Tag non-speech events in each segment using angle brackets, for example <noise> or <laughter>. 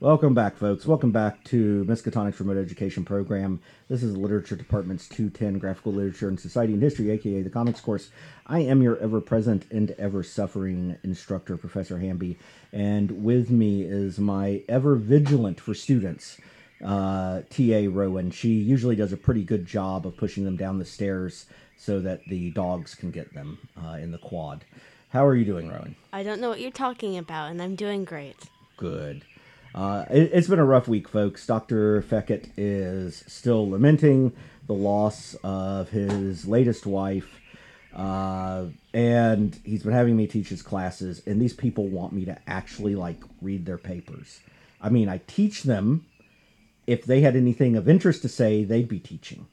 Welcome back, folks. Welcome back to Miskatonic's Remote Education Program. This is Literature Department's 210 Graphical Literature and Society and History, aka the Comics course. I am your ever present and ever suffering instructor, Professor Hamby, and with me is my ever vigilant for students, uh, T.A. Rowan. She usually does a pretty good job of pushing them down the stairs so that the dogs can get them uh, in the quad. How are you doing, Rowan? I don't know what you're talking about, and I'm doing great. Good. Uh, it, has been a rough week, folks. Dr. Feckett is still lamenting the loss of his latest wife. Uh, and he's been having me teach his classes, and these people want me to actually like read their papers. I mean, I teach them. If they had anything of interest to say, they'd be teaching.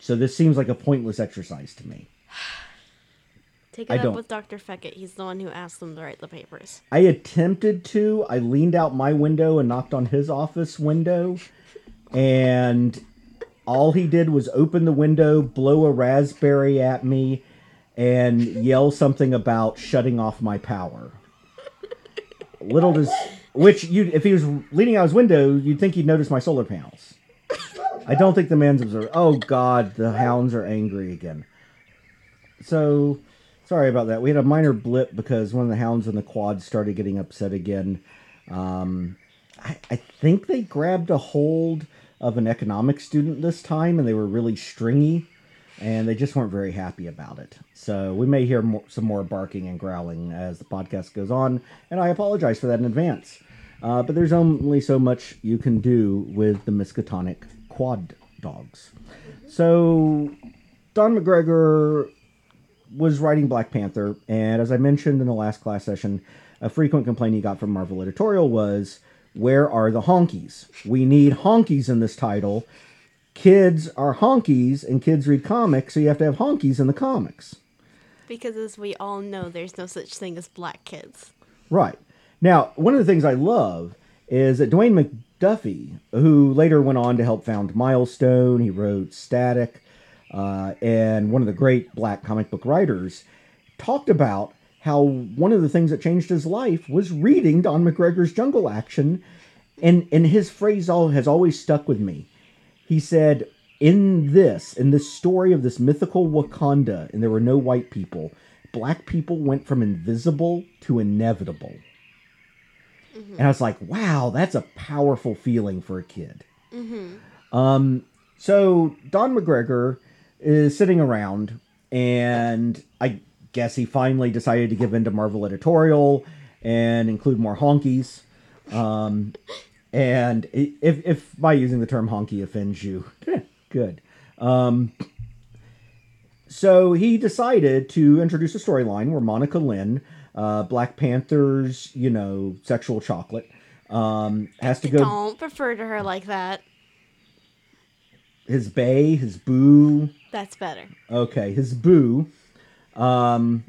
So this seems like a pointless exercise to me. Take it I up don't. with Dr. Feckett. He's the one who asked them to write the papers. I attempted to. I leaned out my window and knocked on his office window, and all he did was open the window, blow a raspberry at me, and yell something about shutting off my power. Little does which you if he was leaning out his window, you'd think he'd notice my solar panels. I don't think the man's observed. Oh God, the hounds are angry again. So Sorry about that. We had a minor blip because one of the hounds in the quad started getting upset again. Um, I, I think they grabbed a hold of an economics student this time and they were really stringy and they just weren't very happy about it. So we may hear more, some more barking and growling as the podcast goes on, and I apologize for that in advance. Uh, but there's only so much you can do with the Miskatonic quad dogs. So Don McGregor was writing Black Panther, and as I mentioned in the last class session, a frequent complaint he got from Marvel editorial was, "Where are the honkies? We need honkies in this title. Kids are honkies, and kids read comics, so you have to have honkies in the comics." Because as we all know, there's no such thing as black kids. Right. Now, one of the things I love is that Dwayne McDuffie, who later went on to help found Milestone, he wrote Static, uh, and one of the great black comic book writers, talked about how one of the things that changed his life was reading Don McGregor's Jungle Action, and and his phrase all has always stuck with me. He said, "In this, in this story of this mythical Wakanda, and there were no white people, black people went from invisible to inevitable." Mm-hmm. And I was like, "Wow, that's a powerful feeling for a kid." Mm-hmm. Um, so Don McGregor is sitting around, and I guess he finally decided to give in to Marvel editorial and include more honkies. Um, and if, if by using the term honky offends you, good. Um, so he decided to introduce a storyline where Monica Lynn, uh, Black Panther's, you know, sexual chocolate, um, has to go. Don't refer to her like that. His bay, his boo, that's better. Okay, his boo um,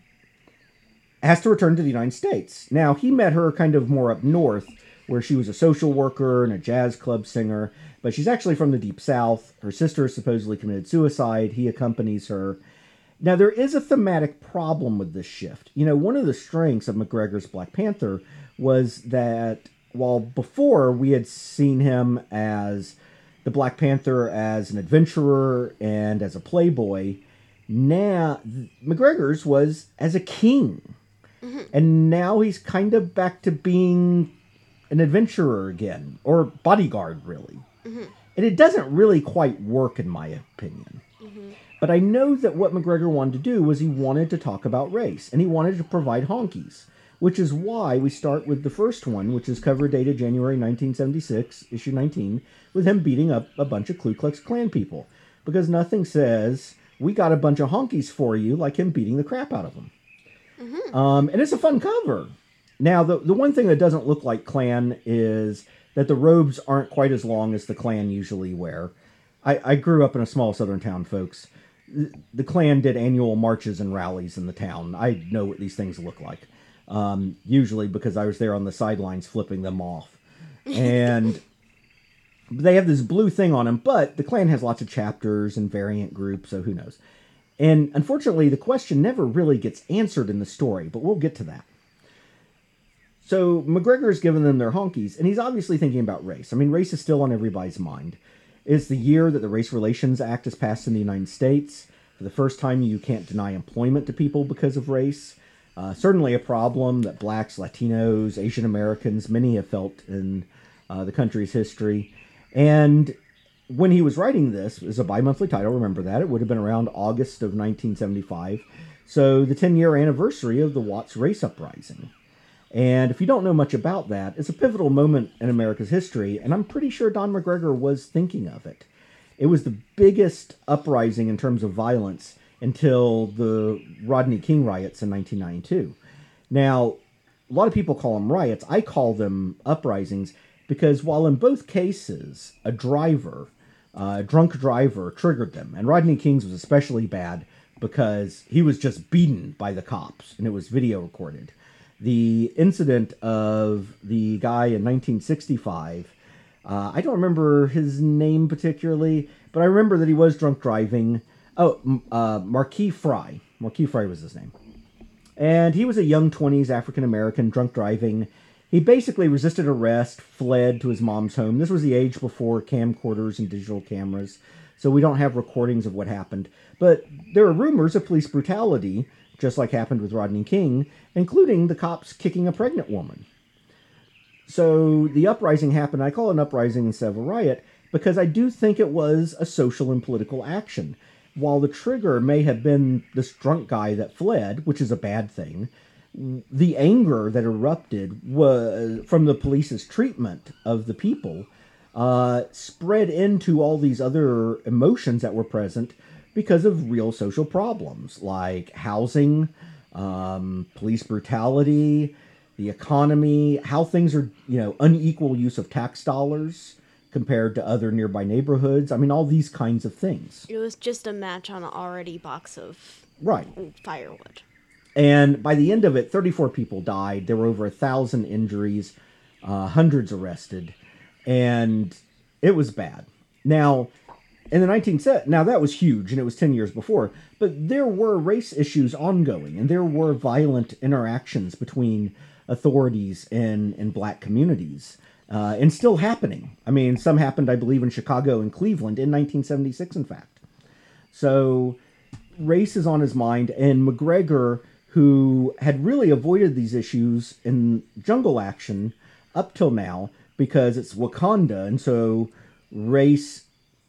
has to return to the United States. Now, he met her kind of more up north, where she was a social worker and a jazz club singer, but she's actually from the Deep South. Her sister supposedly committed suicide. He accompanies her. Now, there is a thematic problem with this shift. You know, one of the strengths of McGregor's Black Panther was that while before we had seen him as the Black Panther as an adventurer and as a playboy. Now, McGregor's was as a king. Mm-hmm. And now he's kind of back to being an adventurer again, or bodyguard, really. Mm-hmm. And it doesn't really quite work, in my opinion. Mm-hmm. But I know that what McGregor wanted to do was he wanted to talk about race, and he wanted to provide honkies which is why we start with the first one, which is cover dated January 1976, issue 19, with him beating up a bunch of Ku Klux Klan people. Because nothing says, we got a bunch of honkies for you, like him beating the crap out of them. Mm-hmm. Um, and it's a fun cover. Now, the, the one thing that doesn't look like Klan is that the robes aren't quite as long as the Klan usually wear. I, I grew up in a small southern town, folks. The Klan did annual marches and rallies in the town. I know what these things look like um, usually because I was there on the sidelines flipping them off. And <laughs> they have this blue thing on them, but the Klan has lots of chapters and variant groups, so who knows. And unfortunately, the question never really gets answered in the story, but we'll get to that. So McGregor's given them their honkies, and he's obviously thinking about race. I mean, race is still on everybody's mind. It's the year that the Race Relations Act is passed in the United States. For the first time, you can't deny employment to people because of race. Uh, certainly a problem that blacks, Latinos, Asian Americans, many have felt in uh, the country's history. And when he was writing this, was a bi monthly title, remember that. It would have been around August of 1975. So, the 10 year anniversary of the Watts Race Uprising. And if you don't know much about that, it's a pivotal moment in America's history, and I'm pretty sure Don McGregor was thinking of it. It was the biggest uprising in terms of violence until the Rodney King riots in 1992. Now, a lot of people call them riots. I call them uprisings because while in both cases a driver, uh, a drunk driver, triggered them, and Rodney King's was especially bad because he was just beaten by the cops and it was video recorded. The incident of the guy in 1965 uh, I don't remember his name particularly, but I remember that he was drunk driving. Oh, uh, Marquis Frye. Marquis Frye was his name. And he was a young 20s African American drunk driving. He basically resisted arrest, fled to his mom's home. This was the age before camcorders and digital cameras, so we don't have recordings of what happened. But there are rumors of police brutality, just like happened with Rodney King, including the cops kicking a pregnant woman. So the uprising happened. I call it an uprising instead of a riot because I do think it was a social and political action. While the trigger may have been this drunk guy that fled, which is a bad thing, the anger that erupted was from the police's treatment of the people uh, spread into all these other emotions that were present because of real social problems like housing, um, police brutality, the economy, how things are, you know, unequal use of tax dollars compared to other nearby neighborhoods. I mean, all these kinds of things. It was just a match on an already box of right firewood. And by the end of it, 34 people died. There were over a thousand injuries, uh, hundreds arrested, and it was bad. Now, in the 1970s, now that was huge, and it was 10 years before, but there were race issues ongoing, and there were violent interactions between authorities and in black communities. Uh, and still happening. I mean, some happened, I believe, in Chicago and Cleveland in 1976, in fact. So race is on his mind, and McGregor, who had really avoided these issues in jungle action up till now because it's Wakanda, and so race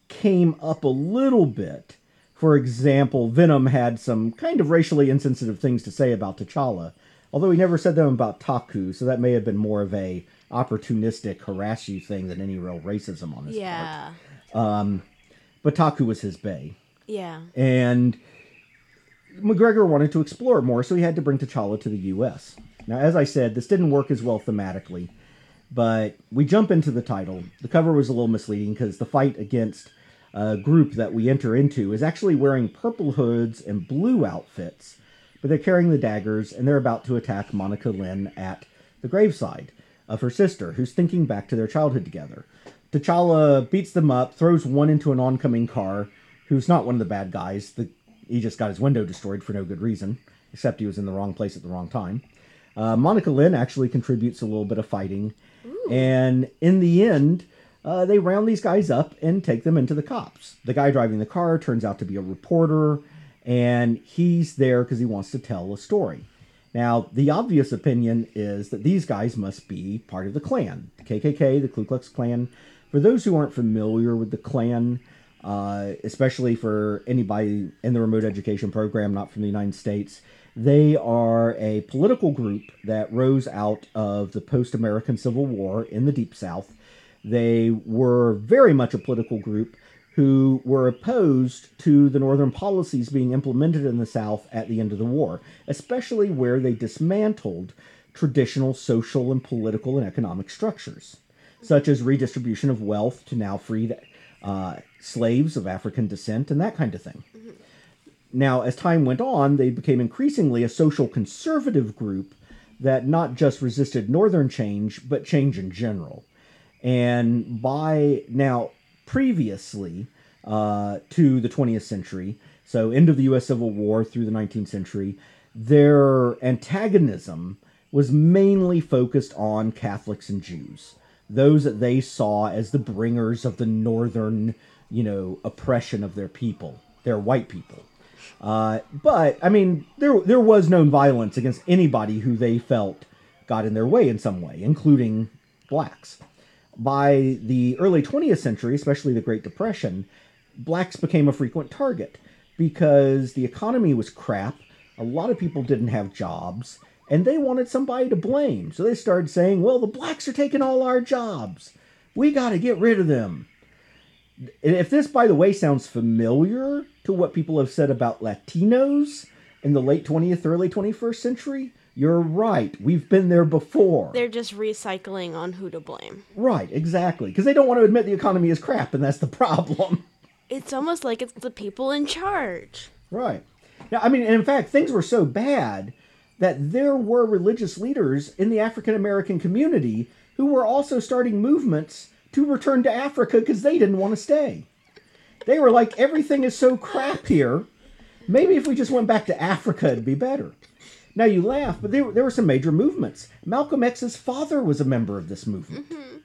came up a little bit. For example, Venom had some kind of racially insensitive things to say about T'Challa Although he never said them about Taku, so that may have been more of a opportunistic harass you thing than any real racism on his yeah. part. Um, but Taku was his bay. Yeah. And McGregor wanted to explore more, so he had to bring T'Challa to the U.S. Now, as I said, this didn't work as well thematically, but we jump into the title. The cover was a little misleading because the fight against a group that we enter into is actually wearing purple hoods and blue outfits but they're carrying the daggers and they're about to attack Monica Lynn at the graveside of her sister, who's thinking back to their childhood together. T'Challa beats them up, throws one into an oncoming car, who's not one of the bad guys. The, he just got his window destroyed for no good reason, except he was in the wrong place at the wrong time. Uh, Monica Lynn actually contributes a little bit of fighting, Ooh. and in the end, uh, they round these guys up and take them into the cops. The guy driving the car turns out to be a reporter and he's there because he wants to tell a story. Now, the obvious opinion is that these guys must be part of the Klan, the KKK, the Ku Klux Klan. For those who aren't familiar with the Klan, uh, especially for anybody in the remote education program not from the United States, they are a political group that rose out of the post American Civil War in the Deep South. They were very much a political group who were opposed to the Northern policies being implemented in the South at the end of the war, especially where they dismantled traditional social and political and economic structures, such as redistribution of wealth to now freed uh, slaves of African descent and that kind of thing. Now, as time went on, they became increasingly a social conservative group that not just resisted Northern change, but change in general. And by now, previously uh, to the 20th century, so end of the U.S. Civil War through the 19th century, their antagonism was mainly focused on Catholics and Jews, those that they saw as the bringers of the northern, you know, oppression of their people, their white people. Uh, but I mean, there there was no violence against anybody who they felt got in their way in some way, including blacks. By the early 20th century, especially the Great Depression, blacks became a frequent target because the economy was crap. A lot of people didn't have jobs, and they wanted somebody to blame. So they started saying, well, the blacks are taking all our jobs. We got to get rid of them. If this, by the way, sounds familiar to what people have said about Latinos in the late 20th, early 21st century, you're right. We've been there before. They're just recycling on who to blame. Right, exactly. Because they don't want to admit the economy is crap, and that's the problem. It's almost like it's the people in charge. Right. Now, I mean, in fact, things were so bad that there were religious leaders in the African American community who were also starting movements to return to Africa because they didn't want to stay. They were like, everything is so crap here. Maybe if we just went back to Africa, it'd be better. Now you laugh, but there, there were some major movements. Malcolm X's father was a member of this movement. Mm-hmm.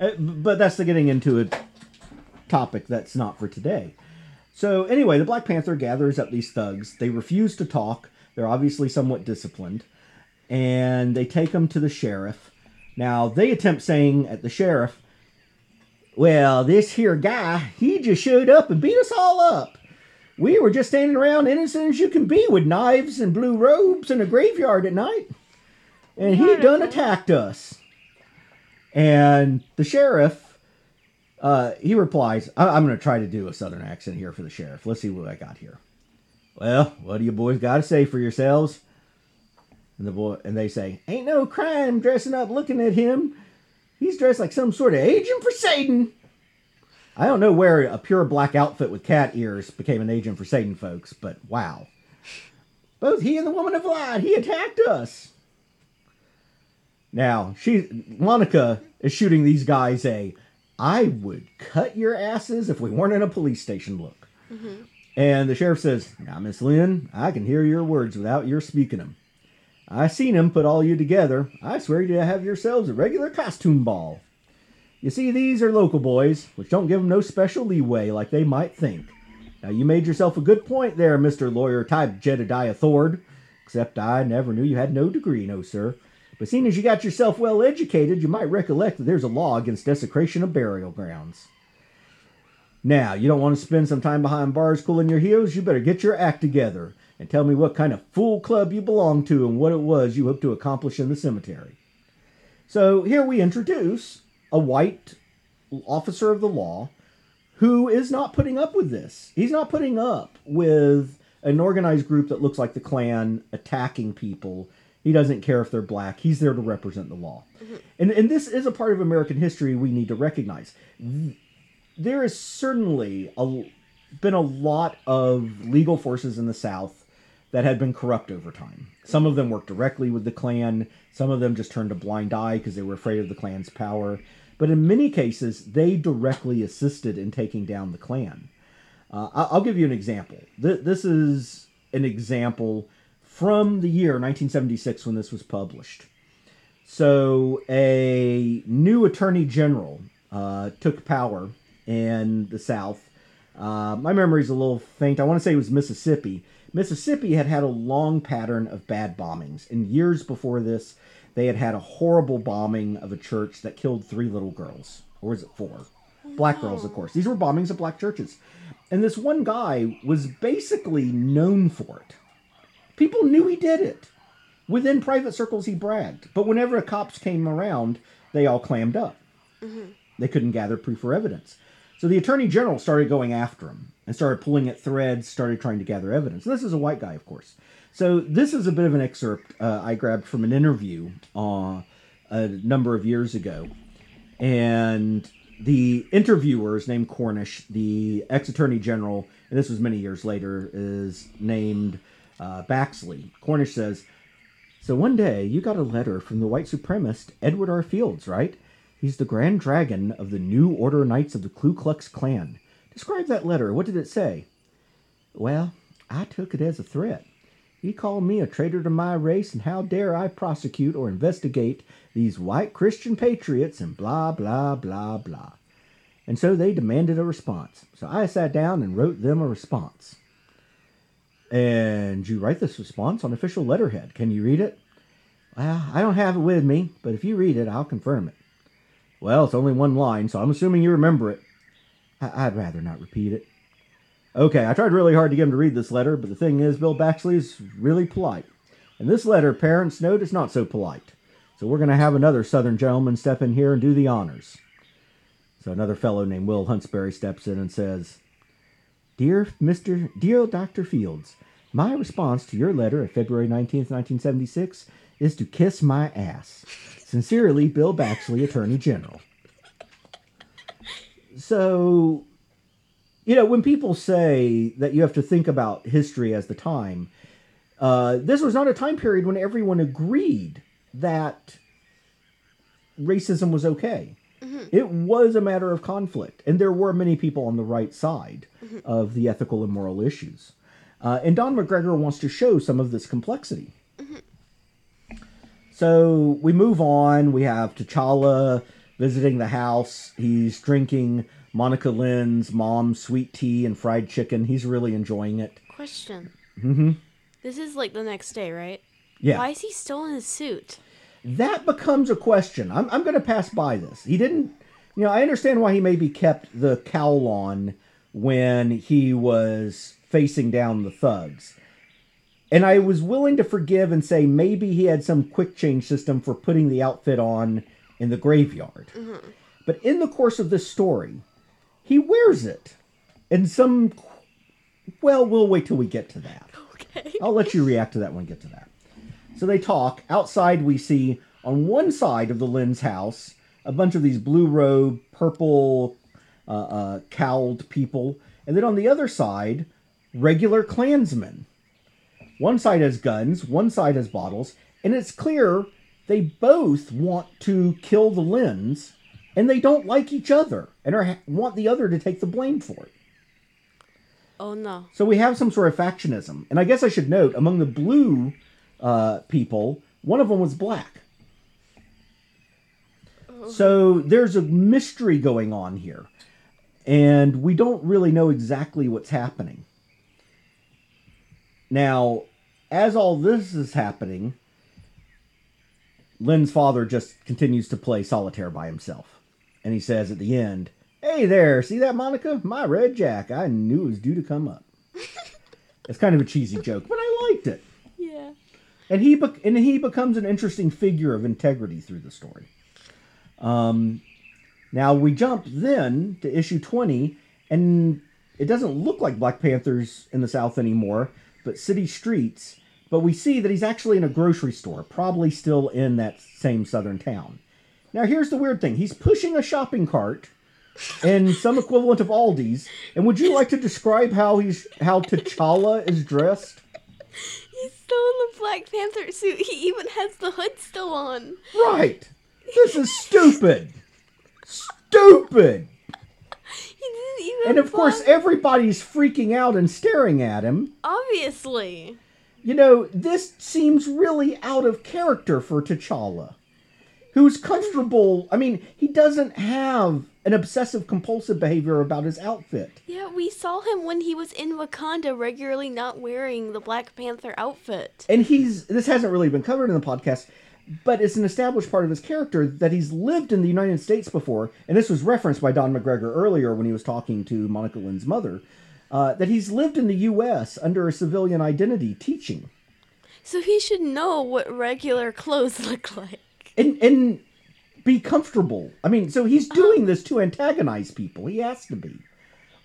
Uh, but that's the getting into a topic that's not for today. So anyway, the Black Panther gathers up these thugs. They refuse to talk. They're obviously somewhat disciplined, and they take them to the sheriff. Now they attempt saying at the sheriff, "Well, this here guy, he just showed up and beat us all up." We were just standing around innocent as you can be with knives and blue robes in a graveyard at night. And he done attacked us. And the sheriff, uh, he replies, I- am going to try to do a southern accent here for the sheriff. Let's see what I got here. Well, what do you boys got to say for yourselves? And the boy and they say, Ain't no crime dressing up looking at him. He's dressed like some sort of agent for Satan. I don't know where a pure black outfit with cat ears became an agent for Satan, folks, but wow. Both he and the woman have lied. He attacked us. Now, she Monica is shooting these guys a I would cut your asses if we weren't in a police station look. Mm-hmm. And the sheriff says, Now, Miss Lynn, I can hear your words without your speaking them. I seen him put all you together. I swear you have yourselves a regular costume ball. You see, these are local boys, which don't give them no special leeway like they might think. Now, you made yourself a good point there, Mr. Lawyer type Jedediah Thord, except I never knew you had no degree, no, sir. But seeing as you got yourself well educated, you might recollect that there's a law against desecration of burial grounds. Now, you don't want to spend some time behind bars cooling your heels, you better get your act together and tell me what kind of fool club you belong to and what it was you hoped to accomplish in the cemetery. So here we introduce a white officer of the law who is not putting up with this. He's not putting up with an organized group that looks like the Klan attacking people. He doesn't care if they're black. He's there to represent the law. Mm-hmm. And, and this is a part of American history we need to recognize. There is certainly a, been a lot of legal forces in the South that had been corrupt over time. Some of them worked directly with the Klan, some of them just turned a blind eye because they were afraid of the Klan's power. But in many cases, they directly assisted in taking down the Klan. Uh, I'll give you an example. This is an example from the year 1976 when this was published. So, a new attorney general uh, took power in the South. Uh, my memory's a little faint. I want to say it was Mississippi. Mississippi had had a long pattern of bad bombings. And years before this, they had had a horrible bombing of a church that killed three little girls. Or was it four? Black girls, of course. These were bombings of black churches. And this one guy was basically known for it. People knew he did it. Within private circles, he bragged. But whenever the cops came around, they all clammed up. Mm-hmm. They couldn't gather proof or evidence. So the attorney general started going after him and started pulling at threads, started trying to gather evidence. And this is a white guy, of course. So this is a bit of an excerpt uh, I grabbed from an interview uh, a number of years ago, and the interviewer is named Cornish. The ex-attorney general, and this was many years later, is named uh, Baxley. Cornish says, "So one day you got a letter from the white supremacist Edward R. Fields, right? He's the Grand Dragon of the New Order Knights of the Ku Klux Klan. Describe that letter. What did it say?" Well, I took it as a threat. He called me a traitor to my race, and how dare I prosecute or investigate these white Christian patriots, and blah, blah, blah, blah. And so they demanded a response. So I sat down and wrote them a response. And you write this response on official letterhead. Can you read it? Well, I don't have it with me, but if you read it, I'll confirm it. Well, it's only one line, so I'm assuming you remember it. I- would rather not repeat it. Okay, I tried really hard to get him to read this letter, but the thing is, Bill Baxley is really polite. And this letter, parents note, is not so polite. So we're going to have another Southern gentleman step in here and do the honors. So another fellow named Will Huntsberry steps in and says, Dear Mr. Dear Dr. Fields, my response to your letter of February 19th, 1976 is to kiss my ass. Sincerely, Bill Baxley, Attorney General. So, you know, when people say that you have to think about history as the time, uh, this was not a time period when everyone agreed that racism was okay. Mm-hmm. It was a matter of conflict, and there were many people on the right side mm-hmm. of the ethical and moral issues. Uh, and Don McGregor wants to show some of this complexity. So we move on. We have T'Challa visiting the house. He's drinking Monica Lynn's mom's sweet tea and fried chicken. He's really enjoying it. Question. Mm-hmm. This is like the next day, right? Yeah. Why is he still in his suit? that becomes a question. I'm, I'm going to pass by this. He didn't, you know, I understand why he maybe kept the cowl on when he was facing down the thugs. And I was willing to forgive and say maybe he had some quick change system for putting the outfit on in the graveyard. Mm-hmm. But in the course of this story, he wears it. And some, well, we'll wait till we get to that. Okay. I'll let you react to that when we get to that. So they talk. Outside, we see on one side of the Lynn's house a bunch of these blue robe, purple uh, uh, cowled people. And then on the other side, regular Klansmen. One side has guns, one side has bottles, and it's clear they both want to kill the Lynns and they don't like each other and are, want the other to take the blame for it. Oh no. So we have some sort of factionism. And I guess I should note among the blue uh, people. One of them was black. So there's a mystery going on here, and we don't really know exactly what's happening. Now, as all this is happening, Lynn's father just continues to play solitaire by himself. And he says at the end, Hey there, see that, Monica? My red jack. I knew it was due to come up. <laughs> it's kind of a cheesy joke, but I liked it Yeah. and he be- and he becomes an interesting figure of integrity through the story. Um, now we jump then to issue twenty, and it doesn't look like Black Panther's in the South anymore, but city streets. But we see that he's actually in a grocery store, probably still in that same southern town. Now here's the weird thing: he's pushing a shopping cart in some equivalent of Aldi's. And would you like to describe how he's how T'Challa is dressed? He's still in the Black Panther suit. He even has the hood still on. Right. This is stupid. stupid. He didn't even. And of course, everybody's freaking out and staring at him. Obviously. You know, this seems really out of character for T'Challa, who's comfortable. I mean, he doesn't have an obsessive compulsive behavior about his outfit. Yeah, we saw him when he was in Wakanda regularly not wearing the Black Panther outfit. And he's this hasn't really been covered in the podcast, but it's an established part of his character that he's lived in the United States before, and this was referenced by Don McGregor earlier when he was talking to Monica Lynn's mother, uh, that he's lived in the U.S. under a civilian identity teaching. So he should know what regular clothes <laughs> look like. And and be comfortable. I mean, so he's doing this to antagonize people. He has to be.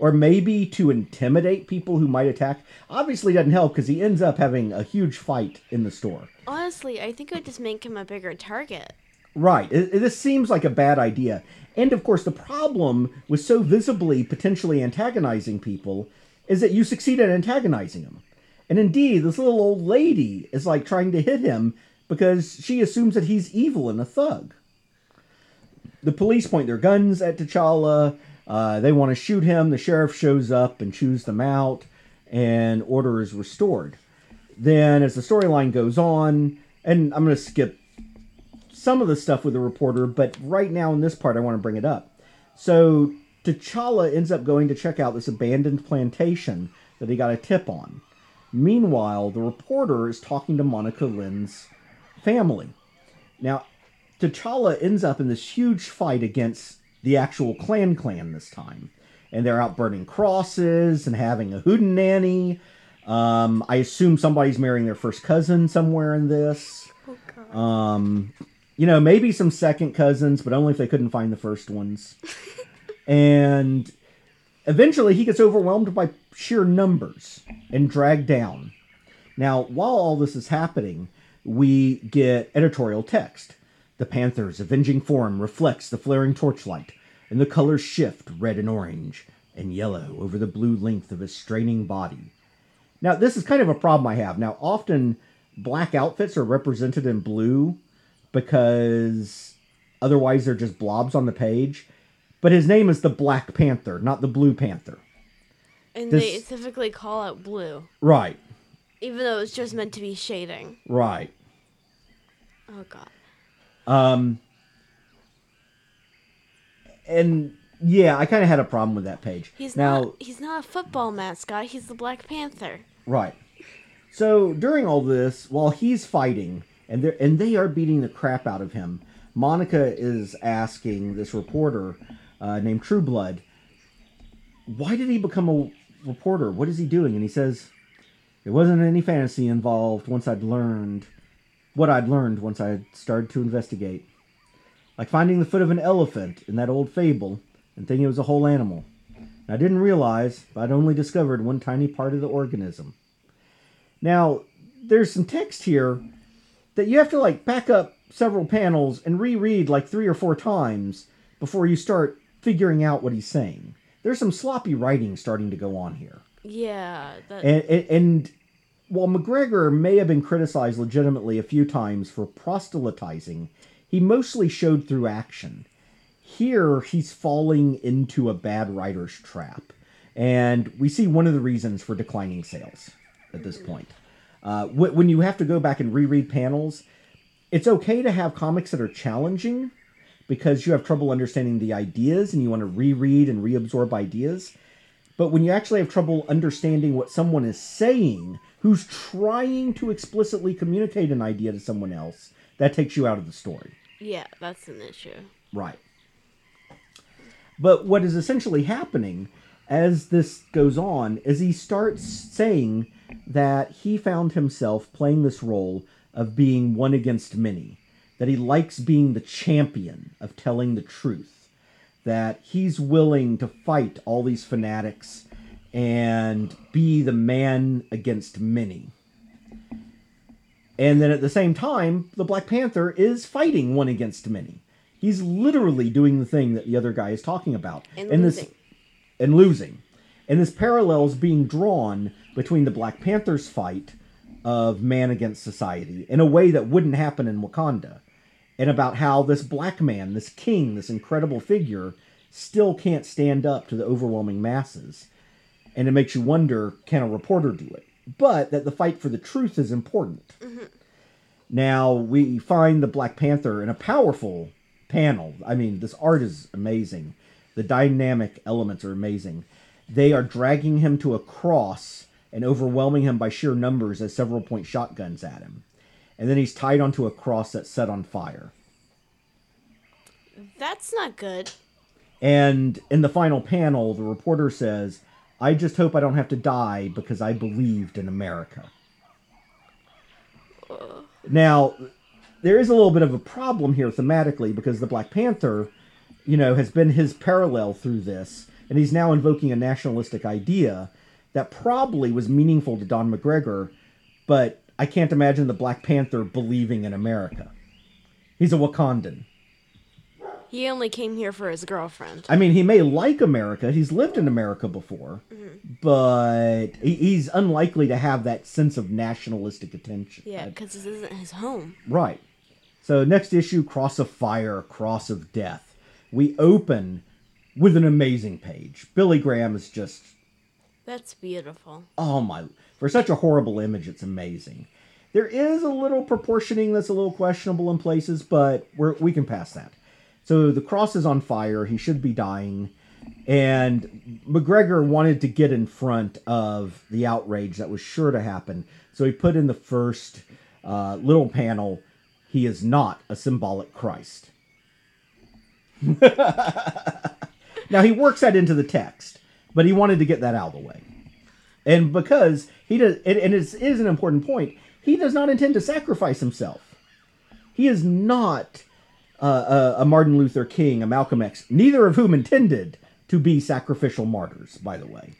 Or maybe to intimidate people who might attack. Obviously, doesn't help because he ends up having a huge fight in the store. Honestly, I think it would just make him a bigger target. Right. It, it, this seems like a bad idea. And of course, the problem with so visibly potentially antagonizing people is that you succeed at antagonizing them. And indeed, this little old lady is like trying to hit him because she assumes that he's evil and a thug the police point their guns at T'Challa. Uh, they want to shoot him. The sheriff shows up and chews them out, and order is restored. Then, as the storyline goes on, and I'm going to skip some of the stuff with the reporter, but right now in this part, I want to bring it up. So, T'Challa ends up going to check out this abandoned plantation that he got a tip on. Meanwhile, the reporter is talking to Monica Lynn's family. Now, T'Challa ends up in this huge fight against the actual Klan Klan this time. And they're out burning crosses and having a hootenanny. Um, I assume somebody's marrying their first cousin somewhere in this. Oh god. Um, you know, maybe some second cousins, but only if they couldn't find the first ones. <laughs> and eventually he gets overwhelmed by sheer numbers and dragged down. Now, while all this is happening, we get editorial text. The panther's avenging form reflects the flaring torchlight, and the colors shift red and orange and yellow over the blue length of his straining body. Now, this is kind of a problem I have. Now, often black outfits are represented in blue because otherwise they're just blobs on the page. But his name is the Black Panther, not the Blue Panther. And they this- specifically call out blue, Right, even though it's just meant to be shading. right. Oh god. Um, and yeah, I kind of had a problem with that page. He's now, not he's not a football mascot, he's the Black Panther. right. So during all this, while he's fighting and they and they are beating the crap out of him, Monica is asking this reporter uh, named Trueblood, "Why did he become a reporter? What is he doing?" And he says, "There wasn't any fantasy involved. Once I'd learned what I'd learned once I had started to investigate." like finding the foot of an elephant in that old fable and thinking it was a whole animal. And I didn't realize, but I'd only discovered one tiny part of the organism. Now, there's some text here that you have to like back up several panels and reread like three or four times before you start figuring out what he's saying. There's some sloppy writing starting to go on here. Yeah, that And, and, and while McGregor may have been criticized legitimately a few times for proselytizing, he mostly showed through action. Here, he's falling into a bad writer's trap. And we see one of the reasons for declining sales at this point. Uh, when you have to go back and reread panels, it's okay to have comics that are challenging because you have trouble understanding the ideas and you want to reread and reabsorb ideas. But when you actually have trouble understanding what someone is saying, who's trying to explicitly communicate an idea to someone else, that takes you out of the story. yeah, that's an issue. Right. But what is essentially happening as this goes on is he starts saying that he found himself playing this role of being one against many, that he likes being the champion of telling the truth, that he's willing to fight all these fanatics and be the man against many. And then at the same time, the Black Panther is fighting one against many. He's literally doing the thing that the other guy is talking about. And this losing. and losing. And this parallel is being drawn between the Black Panther's fight of man against society in a way that wouldn't happen in Wakanda. And about how this black man, this king, this incredible figure, still can't stand up to the overwhelming masses. And it makes you wonder can a reporter do it? But that the fight for the truth is important. Mm-hmm. Now we find the Black Panther in a powerful panel. I mean, this art is amazing. The dynamic elements are amazing. They are dragging him to a cross and overwhelming him by sheer numbers as several point shotguns at him. And then he's tied onto a cross that's set on fire. That's not good. And in the final panel, the reporter says, I just hope I don't have to die because I believed in America. Now, there is a little bit of a problem here thematically because the Black Panther, you know, has been his parallel through this, and he's now invoking a nationalistic idea that probably was meaningful to Don McGregor, but I can't imagine the Black Panther believing in America. He's a Wakandan. He only came here for his girlfriend. I mean, he may like America. He's lived in America before, but he- he's unlikely to have that sense of nationalistic attention. Yeah, because this isn't his home. Right. So next issue, Cross of Fire, Cross of Death. We open with an amazing page. Billy Graham is just That's beautiful. oh my For such a horrible image, it's amazing. There is a little proportioning that's a little questionable in places, but we're, we can pass that. So the cross is on fire. He should be dying. And McGregor wanted to get in front of the outrage that was sure to happen. So he put in the first uh, little panel he is not a symbolic Christ. <laughs> now he works that into the text, but he wanted to get that out of the way. And because he does, and is, it is an important point, he does not intend to sacrifice himself. He is not uh, a, a Martin Luther King, a Malcolm X, neither of whom intended to be sacrificial martyrs, by the way.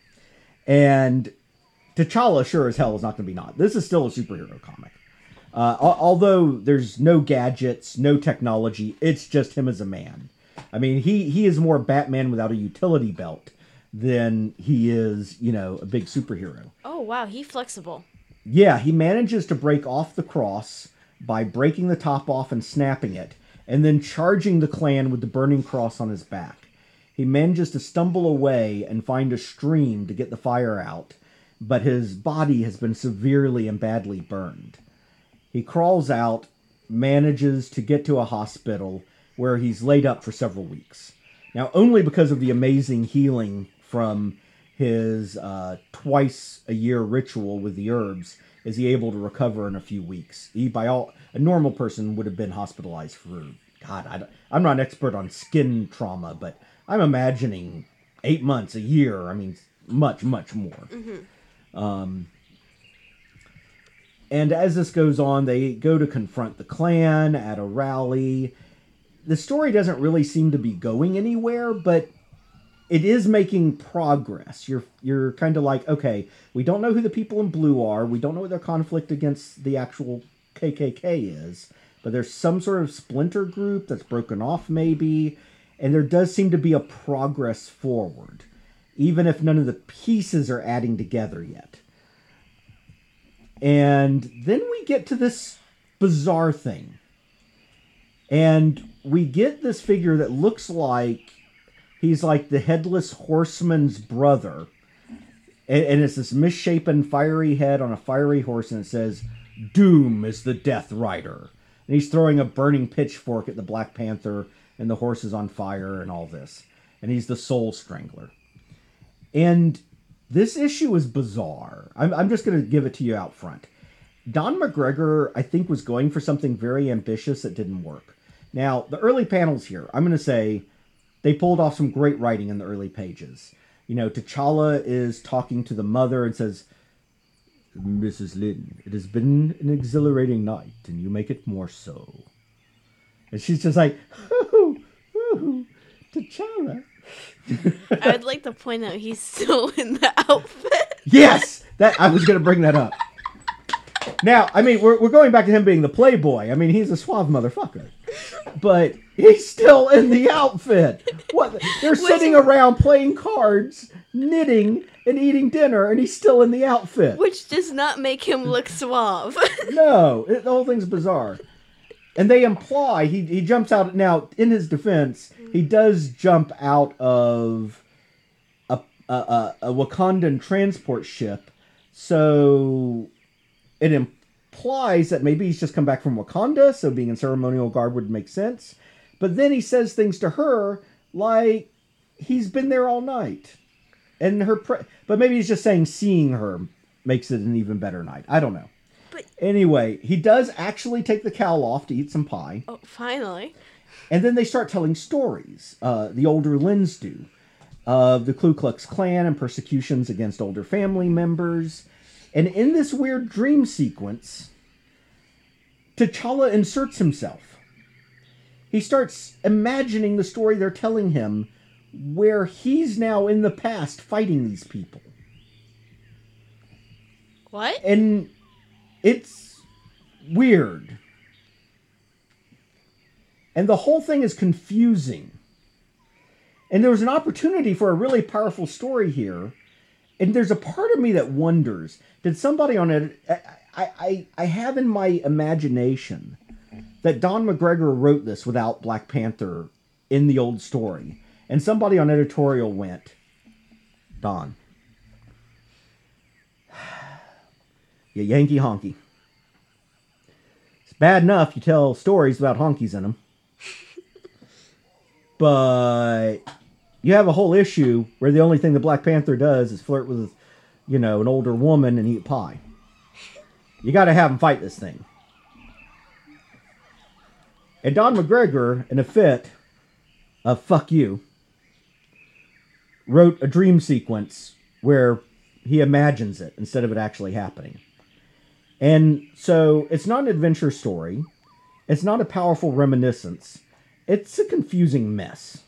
And T'Challa sure as hell is not going to be not. This is still a superhero comic. Uh, although there's no gadgets, no technology, it's just him as a man. I mean, he he is more Batman without a utility belt than he is, you know, a big superhero. Oh wow, he flexible. Yeah, he manages to break off the cross by breaking the top off and snapping it, and then charging the Klan with the burning cross on his back. He manages to stumble away and find a stream to get the fire out, but his body has been severely and badly burned. He crawls out, manages to get to a hospital where he's laid up for several weeks. Now, only because of the amazing healing from his uh, twice a year ritual with the herbs is he able to recover in a few weeks. He, by all, a normal person would have been hospitalized for God. I, am not an expert on skin trauma, but I'm imagining eight months, a year. I mean, much, much more. Mm-hmm. Um, and as this goes on, they go to confront the Klan at a rally. The story doesn't really seem to be going anywhere, but it is making progress. You're you're kind of like, okay, we don't know who the people in blue are. We don't know what their conflict against the actual KKK is, but there's some sort of splinter group that's broken off maybe, and there does seem to be a progress forward, even if none of the pieces are adding together yet. And then we get to this bizarre thing. And we get this figure that looks like he's like the headless horseman's brother. And, and it's this misshapen, fiery head on a fiery horse, and it says, Doom is the Death Rider. And he's throwing a burning pitchfork at the Black Panther, and the horse is on fire, and all this. And he's the Soul Strangler. And this issue is bizarre. I'm, I'm just going to give it to you out front. Don McGregor, I think, was going for something very ambitious that didn't work. Now, the early panels here, I'm going to say they pulled off some great writing in the early pages. You know, T'Challa is talking to the mother and says, Mrs. Lynn, it has been an exhilarating night, and you make it more so. And she's just like, ooh, ooh, T'Challa. I'd like to point out he's still <laughs> in the outfit. yes, that I was going to bring that up. Now, I mean, we're, we're going back to him being the playboy. I mean, he's a suave motherfucker, but he's still in the outfit. What? They're sitting around playing cards, knitting, and eating dinner, and he's still in the outfit. Which does not make him look suave. <laughs> no, it, the whole thing's bizarre. And they imply he he jumps out. Now, in his defense, he does jump out of a a, a, a Wakandan transport ship. So it implies that maybe he's just come back from Wakanda, so being in ceremonial garb would make sense. But then he says things to her like he's been there all night. And her, pre- but maybe he's just saying seeing her makes it an even better night. I don't know. But anyway, he does actually take the cowl off to eat some pie. Oh, finally. And then they start telling stories. Uh, the older Lynns do of the Ku Klux Klan and persecutions against older family members. And in this weird dream sequence, T'Challa inserts himself. He starts imagining the story they're telling him where he's now in the past fighting these people. What? And it's weird. And the whole thing is confusing. And there was an opportunity for a really powerful story here. And there's a part of me that wonders did somebody on it? I, I, I have in my imagination that Don McGregor wrote this without Black Panther in the old story. And somebody on editorial went, Don, <sighs> you Yankee honky. It's bad enough you tell stories about honkies in them, <laughs> but you have a whole issue where the only thing the Black Panther does is flirt with, you know, an older woman and eat pie. You got to have him fight this thing. And Don McGregor, in a fit of fuck you, wrote a dream sequence where he imagines it instead of it actually happening. And so it's not an adventure story. It's not a powerful reminiscence. It's a confusing mess.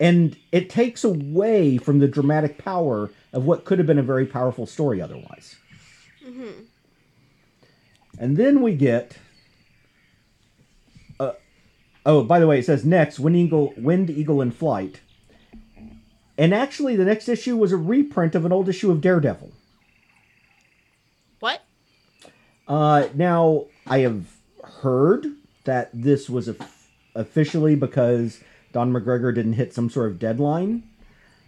And it takes away from the dramatic power of what could have been a very powerful story otherwise. And then we get. Uh, oh, by the way, it says next Wind Eagle, Wind Eagle in Flight. And actually, the next issue was a reprint of an old issue of Daredevil. What? Uh, now, I have heard that this was of- officially because Don McGregor didn't hit some sort of deadline.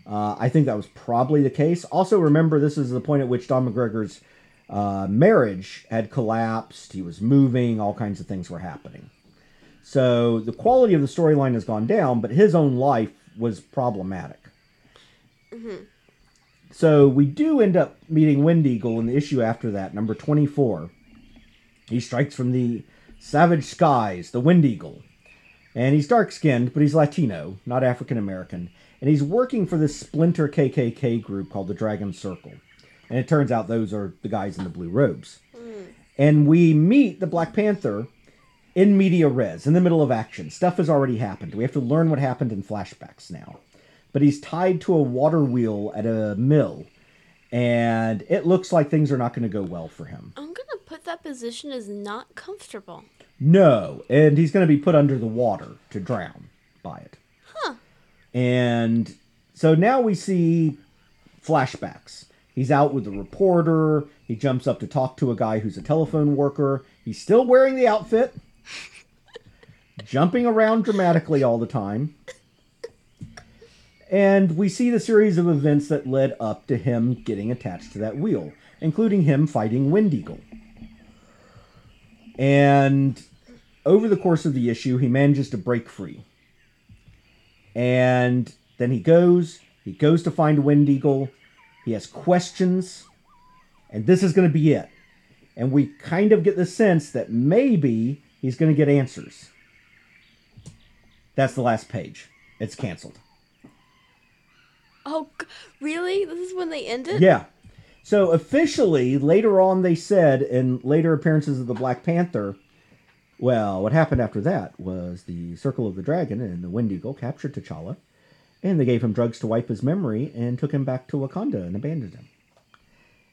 Uh, I think that was probably the case. Also, remember, this is the point at which Don McGregor's uh, marriage had collapsed. He was moving, all kinds of things were happening. So the quality of the storyline has gone down, but his own life was problematic. So we do end up meeting Wind Eagle in the issue after that, number 24. He strikes from the savage skies, the Wind Eagle. And he's dark skinned, but he's Latino, not African American. And he's working for this splinter KKK group called the Dragon Circle. And it turns out those are the guys in the blue robes. Hmm. And we meet the Black Panther in media res, in the middle of action. Stuff has already happened. We have to learn what happened in flashbacks now. But he's tied to a water wheel at a mill. And it looks like things are not going to go well for him. I'm gonna put that position as not comfortable. No, and he's going to be put under the water to drown by it. Huh. And so now we see flashbacks. He's out with the reporter. He jumps up to talk to a guy who's a telephone worker. He's still wearing the outfit, <laughs> jumping around dramatically all the time. And we see the series of events that led up to him getting attached to that wheel, including him fighting Wind Eagle. And over the course of the issue, he manages to break free. And then he goes, he goes to find Wind Eagle. He has questions, and this is going to be it. And we kind of get the sense that maybe he's going to get answers. That's the last page. It's canceled. Oh, really? This is when they end it? Yeah. So officially, later on, they said in later appearances of the Black Panther, well, what happened after that was the Circle of the Dragon and the Wind Eagle captured T'Challa, and they gave him drugs to wipe his memory and took him back to Wakanda and abandoned him.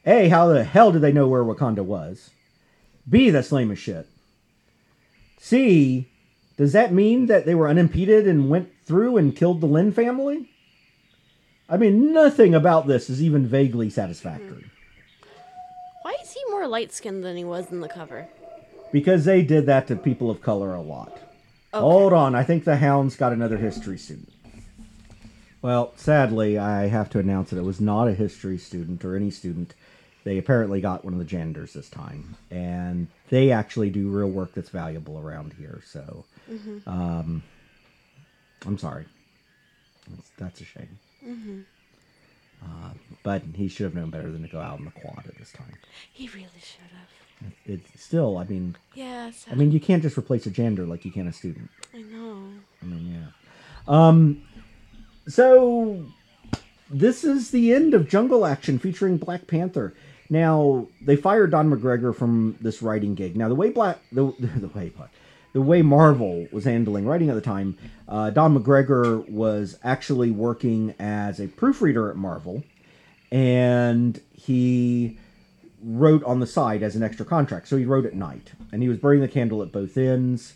A, how the hell did they know where Wakanda was? B, that's lame as shit. C, does that mean that they were unimpeded and went through and killed the Lynn family? I mean, nothing about this is even vaguely satisfactory. Why is he more light skinned than he was in the cover? Because they did that to people of color a lot. Okay. Hold on, I think the Hound's got another history student. Well, sadly, I have to announce that it was not a history student or any student. They apparently got one of the janitors this time, and they actually do real work that's valuable around here. So, um, I'm sorry. That's, that's a shame. Uh, but he should have known better than to go out in the quad at this time. He really should have. It's still, I mean, Yeah, I mean, you can't just replace a gender like you can a student. I know. I mean, yeah. Um, so this is the end of Jungle Action featuring Black Panther. Now they fired Don McGregor from this writing gig. Now the way Black the <laughs> the way the way Marvel was handling writing at the time, uh, Don McGregor was actually working as a proofreader at Marvel, and he wrote on the side as an extra contract. So he wrote at night, and he was burning the candle at both ends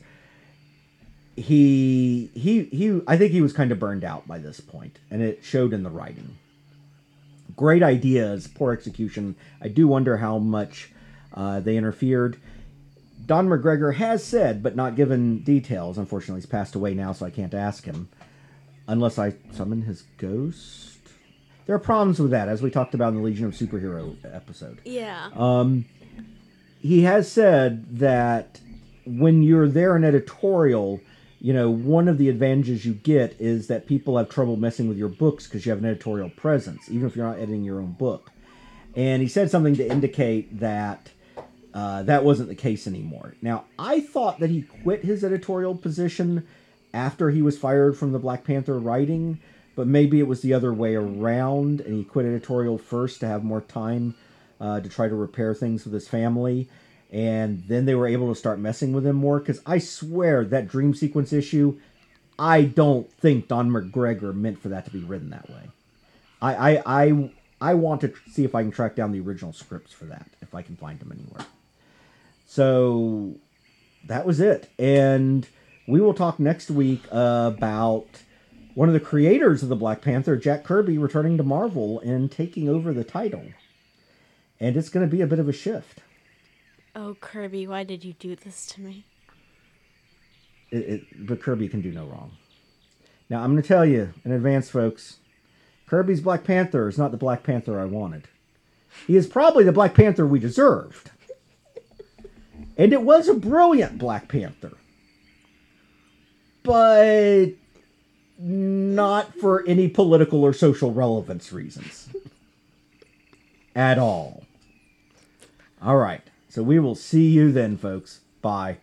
he he he I think he was kind of burned out by this point, and it showed in the writing. Great ideas, poor execution. I do wonder how much uh, they interfered. Don McGregor has said, but not given details. Unfortunately, he's passed away now, so I can't ask him, unless I summon his ghost. there are problems with that, as we talked about in the Legion of Superhero episode. Yeah. Um, he has said that when you're there in editorial, you know, one of the advantages you get is that people have trouble messing with your books because you have an editorial presence, even if you're not editing your own book. And he said something to indicate that uh, that wasn't the case anymore. Now, I thought that he quit his editorial position after he was fired from the Black Panther writing, but maybe it was the other way around, and he quit editorial first to have more time uh, to try to repair things with his family. And then they were able to start messing with him more. Because I swear that dream sequence issue, I don't think Don McGregor meant for that to be written that way. I, I, I, I want to see if I can track down the original scripts for that, if I can find them anywhere. So that was it. And we will talk next week about one of the creators of the Black Panther, Jack Kirby, returning to Marvel and taking over the title. And it's going to be a bit of a shift. Oh, Kirby, why did you do this to me? It, it, but Kirby can do no wrong. Now, I'm going to tell you in advance, folks Kirby's Black Panther is not the Black Panther I wanted. He is probably the Black Panther we deserved. And it was a brilliant Black Panther. But not for any political or social relevance reasons. At all. All right. So we will see you then, folks. Bye.